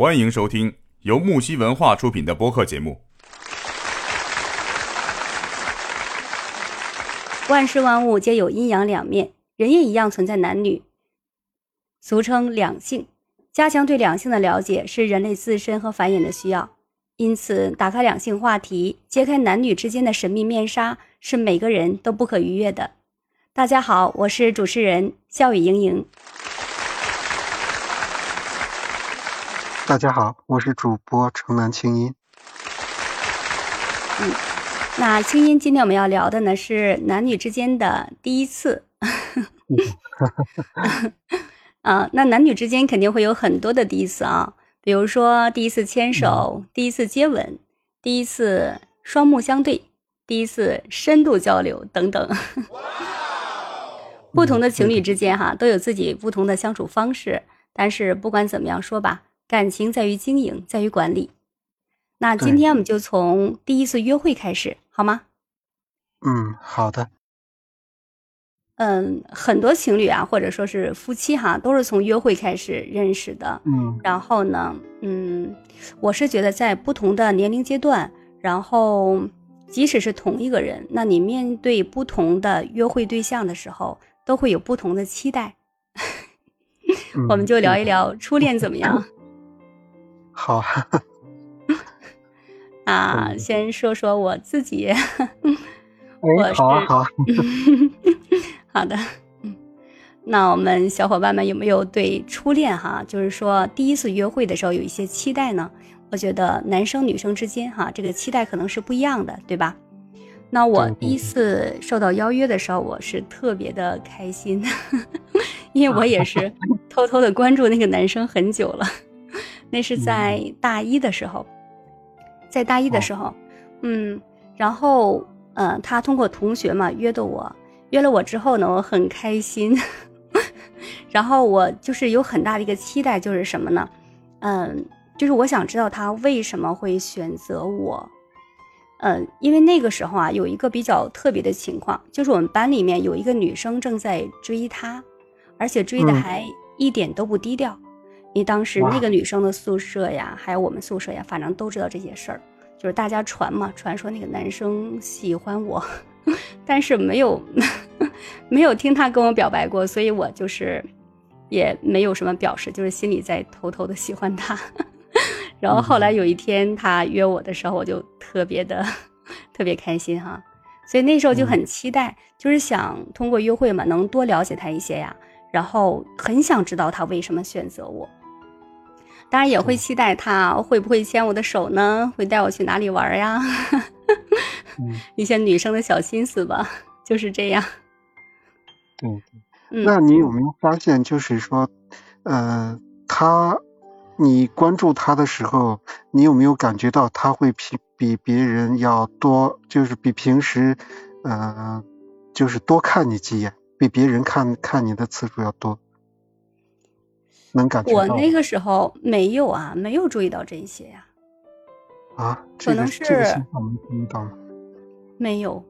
欢迎收听由木西文化出品的播客节目。万事万物皆有阴阳两面，人也一样存在男女，俗称两性。加强对两性的了解是人类自身和繁衍的需要，因此打开两性话题，揭开男女之间的神秘面纱，是每个人都不可逾越的。大家好，我是主持人笑语盈盈。大家好，我是主播城南青音。嗯，那青音今天我们要聊的呢是男女之间的第一次。啊，那男女之间肯定会有很多的第一次啊，比如说第一次牵手、第一次接吻、第一次双目相对、第一次深度交流等等。不同的情侣之间哈都有自己不同的相处方式，但是不管怎么样说吧。感情在于经营，在于管理。那今天我们就从第一次约会开始，好吗？嗯，好的。嗯，很多情侣啊，或者说是夫妻哈，都是从约会开始认识的。嗯。然后呢，嗯，我是觉得在不同的年龄阶段，然后即使是同一个人，那你面对不同的约会对象的时候，都会有不同的期待。我们就聊一聊初恋怎么样？好，啊，先说说我自己。我好好，好的。那我们小伙伴们有没有对初恋哈，就是说第一次约会的时候有一些期待呢？我觉得男生女生之间哈，这个期待可能是不一样的，对吧？那我第一次受到邀约的时候，我是特别的开心，因为我也是偷偷的关注那个男生很久了。那是在大一的时候，在大一的时候，嗯，然后，呃，他通过同学嘛约的我，约了我之后呢，我很开心，然后我就是有很大的一个期待，就是什么呢？嗯，就是我想知道他为什么会选择我，嗯，因为那个时候啊，有一个比较特别的情况，就是我们班里面有一个女生正在追他，而且追的还一点都不低调。因为当时那个女生的宿舍呀，还有我们宿舍呀，反正都知道这些事儿，就是大家传嘛，传说那个男生喜欢我，但是没有 没有听他跟我表白过，所以我就是也没有什么表示，就是心里在偷偷的喜欢他。然后后来有一天他约我的时候，我就特别的特别开心哈，所以那时候就很期待，就是想通过约会嘛，能多了解他一些呀，然后很想知道他为什么选择我。当然也会期待他会不会牵我的手呢？会带我去哪里玩呀？一些女生的小心思吧，就是这样。对对，那你有没有发现，就是说，呃，他，你关注他的时候，你有没有感觉到他会比比别人要多，就是比平时，呃，就是多看你几眼，比别人看看你的次数要多？能感觉到我那个时候没有啊，没有注意到这些呀。啊，可能是这个情况没注意到吗？没 有。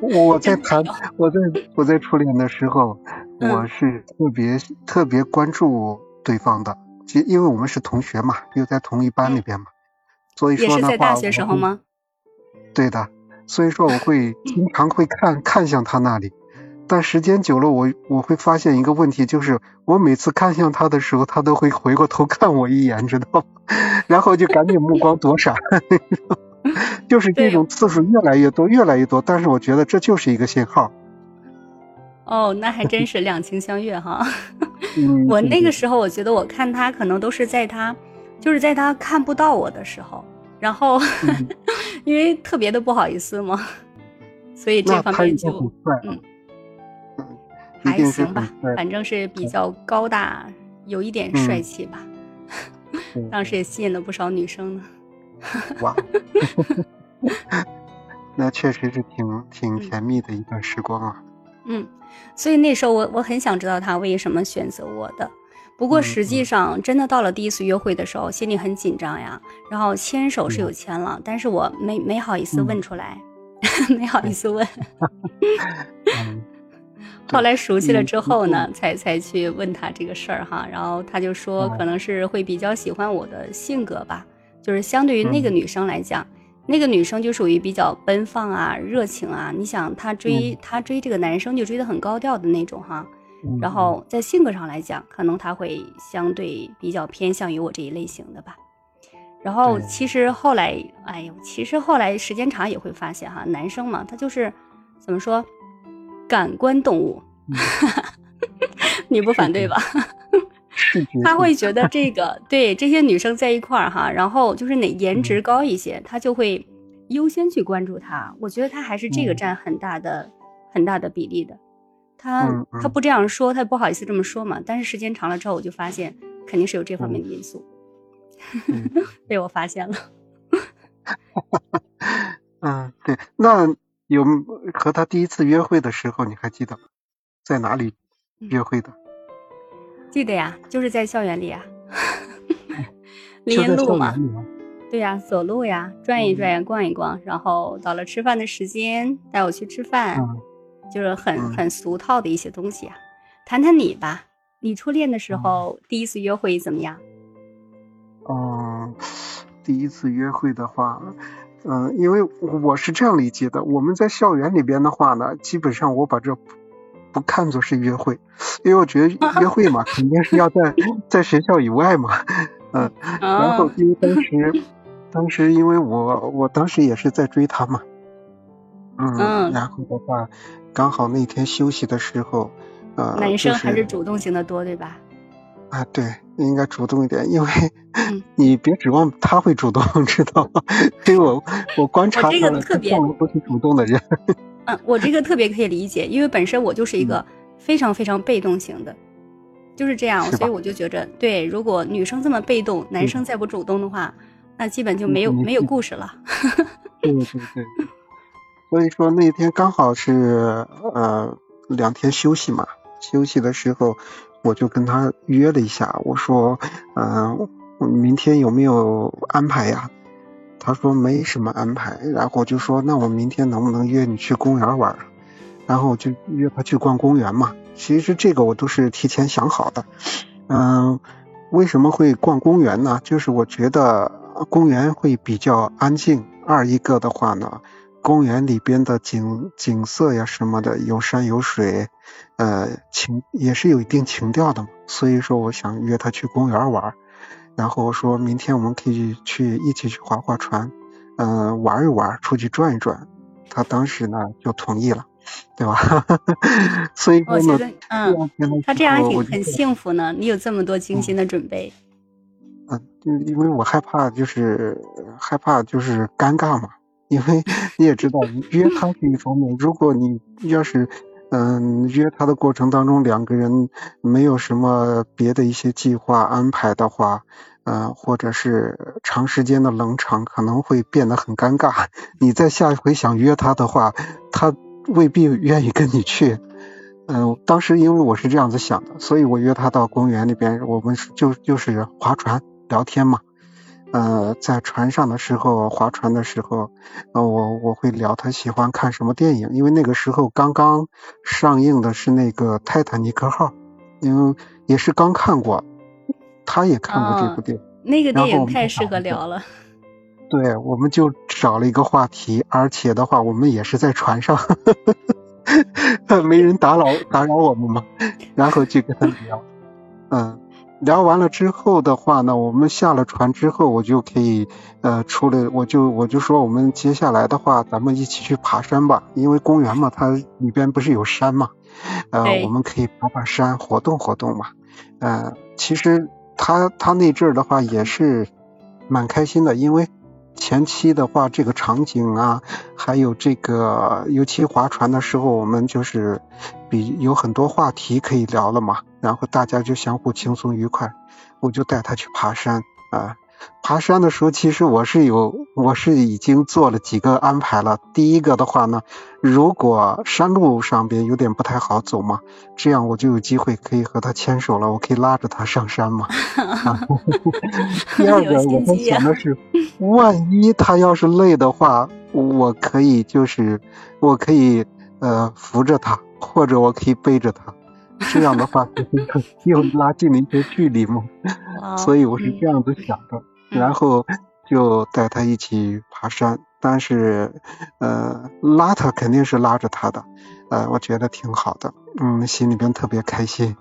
我在谈，我在我在初恋的时候，我是特别特别关注对方的，其因为我们是同学嘛，又在同一班里边嘛，所以说也是在大学时候吗？对的，所以说我会经常会看看向他那里。但时间久了，我我会发现一个问题，就是我每次看向他的时候，他都会回过头看我一眼，知道吗？然后就赶紧目光躲闪，就是这种次数越来越多，越来越多。但是我觉得这就是一个信号。哦，那还真是两情相悦哈。我那个时候，我觉得我看他可能都是在他，就是在他看不到我的时候，然后 因为特别的不好意思嘛，所以这方面就嗯。还行吧，反正是比较高大，有一点帅气吧。当时也吸引了不少女生呢。哇，那确实是挺挺甜蜜的一段时光啊。嗯，所以那时候我我很想知道他为什么选择我的。不过实际上，真的到了第一次约会的时候，心里很紧张呀。然后牵手是有牵了，但是我没没好意思问出来，没好意思 问。后来熟悉了之后呢，才才去问他这个事儿哈，然后他就说可能是会比较喜欢我的性格吧，就是相对于那个女生来讲，那个女生就属于比较奔放啊、热情啊。你想她追他追这个男生就追得很高调的那种哈，然后在性格上来讲，可能他会相对比较偏向于我这一类型的吧。然后其实后来，哎呦，其实后来时间长也会发现哈，男生嘛，他就是怎么说？感官动物，你不反对吧？他会觉得这个 对这些女生在一块儿哈，然后就是哪颜值高一些，他就会优先去关注她。我觉得他还是这个占很大的很大的比例的。他他不这样说，他不好意思这么说嘛。但是时间长了之后，我就发现肯定是有这方面的因素，被我发现了。嗯，对，那。有和他第一次约会的时候，你还记得吗？在哪里约会的？记得呀，就是在校园里呀，林路嘛。对呀，走路呀，转一转，逛一逛，然后到了吃饭的时间，带我去吃饭，就是很很俗套的一些东西啊。谈谈你吧，你初恋的时候第一次约会怎么样？嗯，第一次约会的话。嗯，因为我是这样理解的，我们在校园里边的话呢，基本上我把这不看作是约会，因为我觉得约会嘛，肯定是要在在学校以外嘛，嗯，然后因为当时当时因为我我当时也是在追她嘛，嗯，然后的话刚好那天休息的时候，呃，男生还是主动型的多，对吧？啊，对，应该主动一点，因为 你别指望他会主动，知道吗？因为我我观察他了，他从来不是主动的人。嗯，我这个特别可以理解，因为本身我就是一个非常非常被动型的，就是这样，所以我就觉着，对，如果女生这么被动，男生再不主动的话，那基本就没有没有故事了。对对对，所以说那天刚好是呃两天休息嘛，休息的时候。我就跟他约了一下，我说，嗯，明天有没有安排呀？他说没什么安排，然后我就说，那我明天能不能约你去公园玩？然后我就约他去逛公园嘛。其实这个我都是提前想好的。嗯，为什么会逛公园呢？就是我觉得公园会比较安静。二一个的话呢。公园里边的景景色呀什么的，有山有水，呃情也是有一定情调的嘛。所以说我想约他去公园玩，然后说明天我们可以去一起去划划船，嗯玩一玩，出去转一转。他当时呢就同意了，对吧？所以我觉得，嗯，他这样挺很幸福呢。你有这么多精心的准备，嗯，就因为我害怕就是害怕就是尴尬嘛。因为你也知道，约他是一方面，如果你要是嗯约他的过程当中，两个人没有什么别的一些计划安排的话，嗯，或者是长时间的冷场，可能会变得很尴尬。你再下一回想约他的话，他未必愿意跟你去。嗯，当时因为我是这样子想的，所以我约他到公园里边，我们就就是划船聊天嘛。呃，在船上的时候，划船的时候，呃，我我会聊他喜欢看什么电影，因为那个时候刚刚上映的是那个《泰坦尼克号》，因为也是刚看过，他也看过这部电影，那个电影太适合聊了。对，我们就找了一个话题，而且的话，我们也是在船上，没人打扰打扰我们嘛，然后就跟他聊，嗯。聊完了之后的话呢，我们下了船之后，我就可以呃出来，我就我就说我们接下来的话，咱们一起去爬山吧，因为公园嘛，它里边不是有山嘛，呃，我们可以爬爬山，活动活动嘛。呃，其实他他那阵儿的话也是蛮开心的，因为前期的话这个场景啊，还有这个尤其划船的时候，我们就是比有很多话题可以聊了嘛。然后大家就相互轻松愉快，我就带他去爬山啊。爬山的时候，其实我是有，我是已经做了几个安排了。第一个的话呢，如果山路上边有点不太好走嘛，这样我就有机会可以和他牵手了，我可以拉着他上山嘛。第二个我在想的是，万一他要是累的话，我可以就是我可以呃扶着他。或者我可以背着他，这样的话又拉近了一些距离嘛。所以我是这样子想的，然后就带他一起爬山，但是呃拉他肯定是拉着他的，呃我觉得挺好的，嗯心里边特别开心。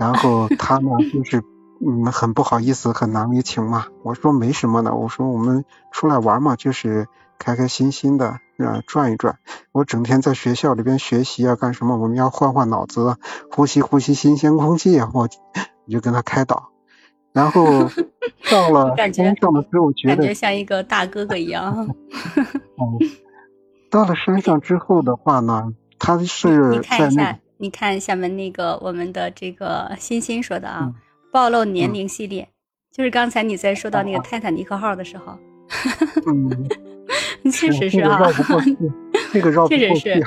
然后他呢 就是嗯很不好意思，很难为情嘛。我说没什么的，我说我们出来玩嘛，就是开开心心的。啊，转一转，我整天在学校里边学习啊，干什么？我们要换换脑子，呼吸呼吸新鲜空气。我你 就跟他开导，然后到了山上的时候，我觉得感觉像一个大哥哥一样。嗯，到了山上之后的话呢，他是你看一下，你看下面那个我们的这个欣欣说的啊，暴露年龄系列，就是刚才你在说到那个泰坦尼克号的时候。嗯。确实是啊，这 个绕确实是，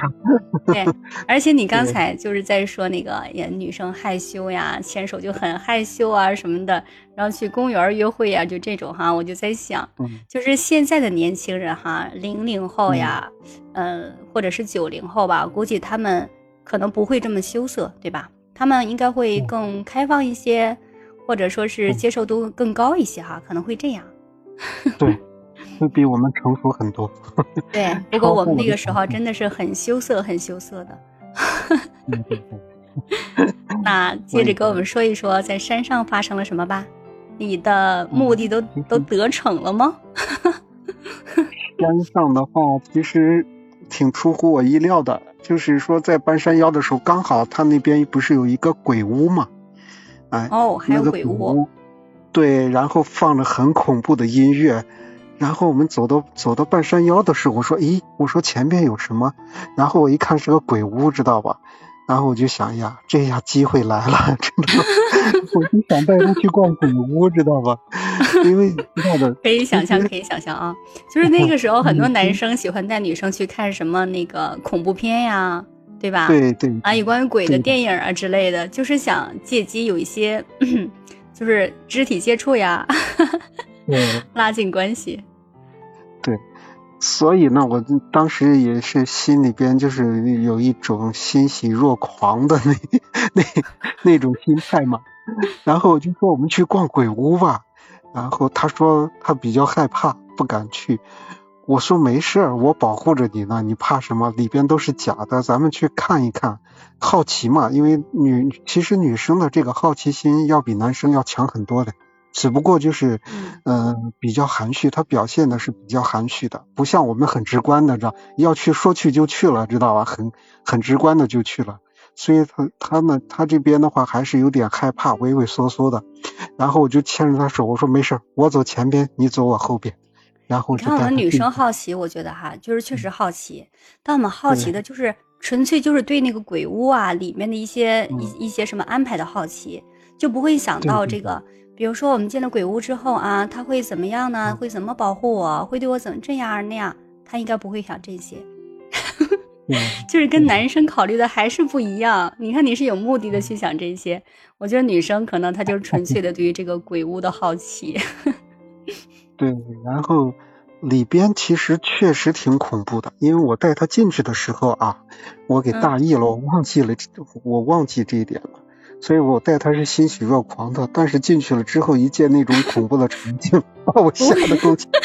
对，而且你 刚才就是在说那个女生害羞呀，牵手就很害羞啊什么的，然后去公园约会呀，就这种哈，我就在想，就是现在的年轻人哈，零零后呀，嗯，或者是九零后吧，估计他们可能不会这么羞涩，对吧？他们应该会更开放一些，或者说是接受度更高一些哈，可能会这样。对。会比我们成熟很多。对，不过我们那个时候真的是很羞涩，很羞涩的。那接着跟我们说一说，在山上发生了什么吧？你的目的都都得逞了吗？山上的话，其实挺出乎我意料的，就是说在半山腰的时候，刚好他那边不是有一个鬼屋嘛？哎，哦，还有鬼屋。对，然后放着很恐怖的音乐。然后我们走到走到半山腰的时候，我说：“咦，我说前边有什么？”然后我一看是个鬼屋，知道吧？然后我就想呀，这下机会来了，真的，我就想带他去逛鬼屋，知道吧？因为知道的，可以想象，可以想象啊，就是那个时候很多男生喜欢带女生去看什么那个恐怖片呀，对吧？对对啊，有关于鬼的电影啊之类的，就是想借机有一些，就是肢体接触呀。拉近关系，对，所以呢，我当时也是心里边就是有一种欣喜若狂的那那那种心态嘛。然后我就说我们去逛鬼屋吧，然后他说他比较害怕，不敢去。我说没事儿，我保护着你呢，你怕什么？里边都是假的，咱们去看一看，好奇嘛。因为女其实女生的这个好奇心要比男生要强很多的。只不过就是，嗯，比较含蓄，他表现的是比较含蓄的，不像我们很直观的，知道要去说去就去了，知道吧？很很直观的就去了，所以他他们他这边的话还是有点害怕，畏畏缩缩的。然后我就牵着他手，我说没事，我走前边，你走我后边。然后看我们女生好奇，我觉得哈，就是确实好奇，但我们好奇的就是纯粹就是对那个鬼屋啊里面的一些一一些什么安排的好奇，就不会想到这个。比如说，我们进了鬼屋之后啊，他会怎么样呢？会怎么保护我？会对我怎么这样那样？他应该不会想这些，就是跟男生考虑的还是不一样。你看，你是有目的的去想这些，我觉得女生可能她就是纯粹的对于这个鬼屋的好奇。对，然后里边其实确实挺恐怖的，因为我带他进去的时候啊，我给大意了，我忘记了，我忘记这一点了。所以我带他是欣喜若狂的，但是进去了之后，一见那种恐怖的场景，把我吓得够呛。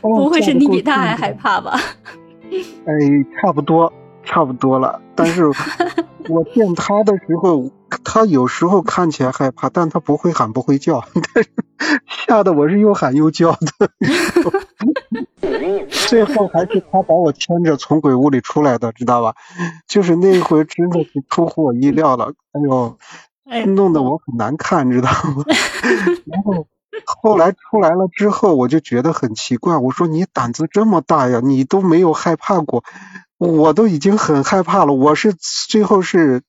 不会是你比他还害怕吧？哎，差不多，差不多了。但是我见他的时候，他有时候看起来害怕，但他不会喊不会叫，但是吓得我是又喊又叫的。最后还是他把我牵着从鬼屋里出来的，知道吧？就是那回真的是出乎我意料了，哎呦，弄得我很难看，知道吗？然后后来出来了之后，我就觉得很奇怪，我说你胆子这么大呀，你都没有害怕过，我都已经很害怕了。我是最后是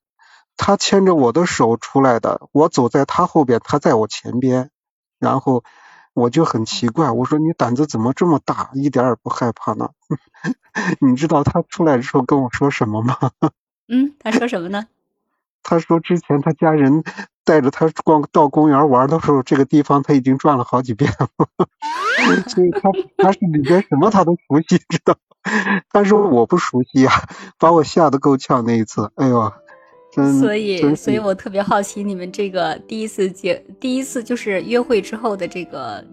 他牵着我的手出来的，我走在他后边，他在我前边，然后。我就很奇怪，我说你胆子怎么这么大，一点也不害怕呢？你知道他出来的时候跟我说什么吗？嗯，他说什么呢？他说之前他家人带着他逛到公园玩的时候，这个地方他已经转了好几遍了，所以他他是里边什么他都熟悉，知道但是我不熟悉啊，把我吓得够呛那一次，哎呦，真所以，所以我特别好奇你们这个第一次结，第一次就是约会之后的这个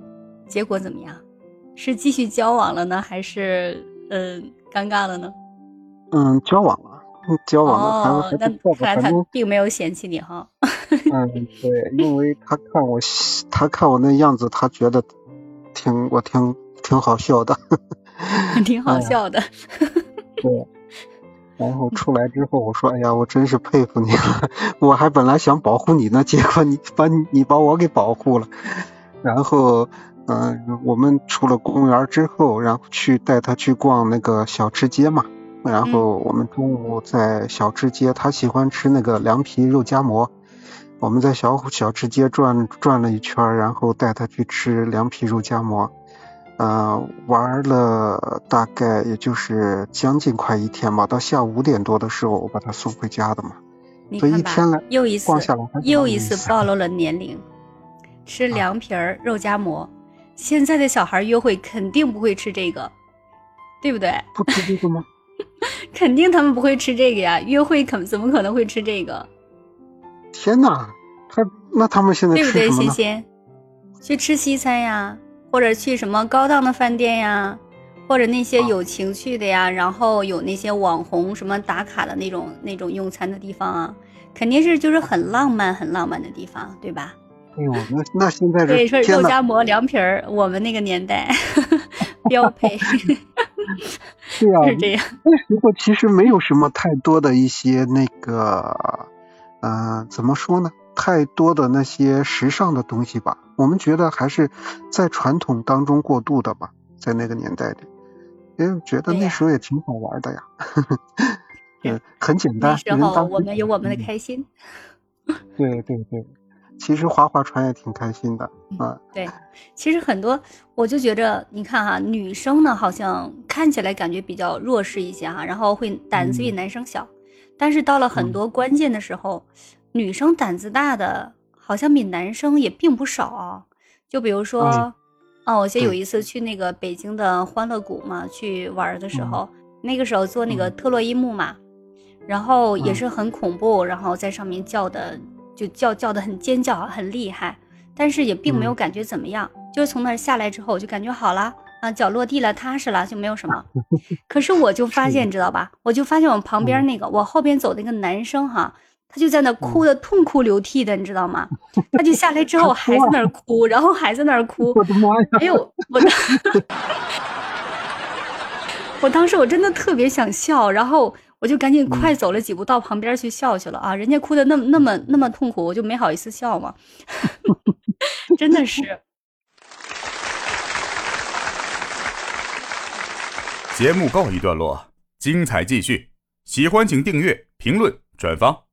结果怎么样？是继续交往了呢，还是嗯尴尬了呢？嗯，交往了，交往了，还那看来他并没有嫌弃你哈。嗯，对，因为他看我，他看我那样子，他觉得挺我挺挺好笑的。挺好笑的，对。然后出来之后，我说：“哎呀，我真是佩服你了！我还本来想保护你呢，结果你把你你把我给保护了。”然后，嗯，我们出了公园之后，然后去带他去逛那个小吃街嘛。然后我们中午在小吃街，他喜欢吃那个凉皮肉夹馍。我们在小小吃街转转了一圈，然后带他去吃凉皮肉夹馍。呃，玩了大概也就是将近快一天吧，到下午五点多的时候，我把他送回家的嘛。所以一天来又一次逛下来，又一次暴露了年龄。吃凉皮儿、肉夹馍，现在的小孩约会肯定不会吃这个，对不对？不吃这个吗？肯定他们不会吃这个呀，约会可怎么可能会吃这个？天哪，他那他们现在对不对？欣欣，去吃西餐呀。或者去什么高档的饭店呀，或者那些有情趣的呀，然后有那些网红什么打卡的那种那种用餐的地方啊，肯定是就是很浪漫很浪漫的地方，对吧？哎呦，那那现在对说肉夹馍凉皮儿，我们那个年代 标配。对啊，是这样。那时候其实没有什么太多的一些那个，嗯，怎么说呢？太多的那些时尚的东西吧，我们觉得还是在传统当中过渡的吧，在那个年代里，因为觉得那时候也挺好玩的呀，嗯，很简单。那时候我们有我们的开心。对对对，其实划划船也挺开心的啊。对，其实很多，我就觉着，你看哈，女生呢好像看起来感觉比较弱势一些哈，然后会胆子比男生小，但是到了很多关键的时候。女生胆子大的，好像比男生也并不少啊。就比如说，哦，我记得有一次去那个北京的欢乐谷嘛，去玩的时候，那个时候坐那个特洛伊木马，然后也是很恐怖，然后在上面叫的就叫叫的很尖叫，很厉害，但是也并没有感觉怎么样。就是从那儿下来之后，我就感觉好了啊，脚落地了，踏实了，就没有什么。可是我就发现，你知道吧？我就发现我旁边那个，我后边走的那个男生哈。他就在那哭的痛哭流涕的，你知道吗？他就下来之后 还在那儿哭，然后还在那儿哭。我的妈呀！哎呦，我，我当时我真的特别想笑，然后我就赶紧快走了几步到旁边去笑去了啊！人家哭的那么那么那么痛苦，我就没好意思笑嘛。真的是。节目告一段落，精彩继续，喜欢请订阅、评论、转发。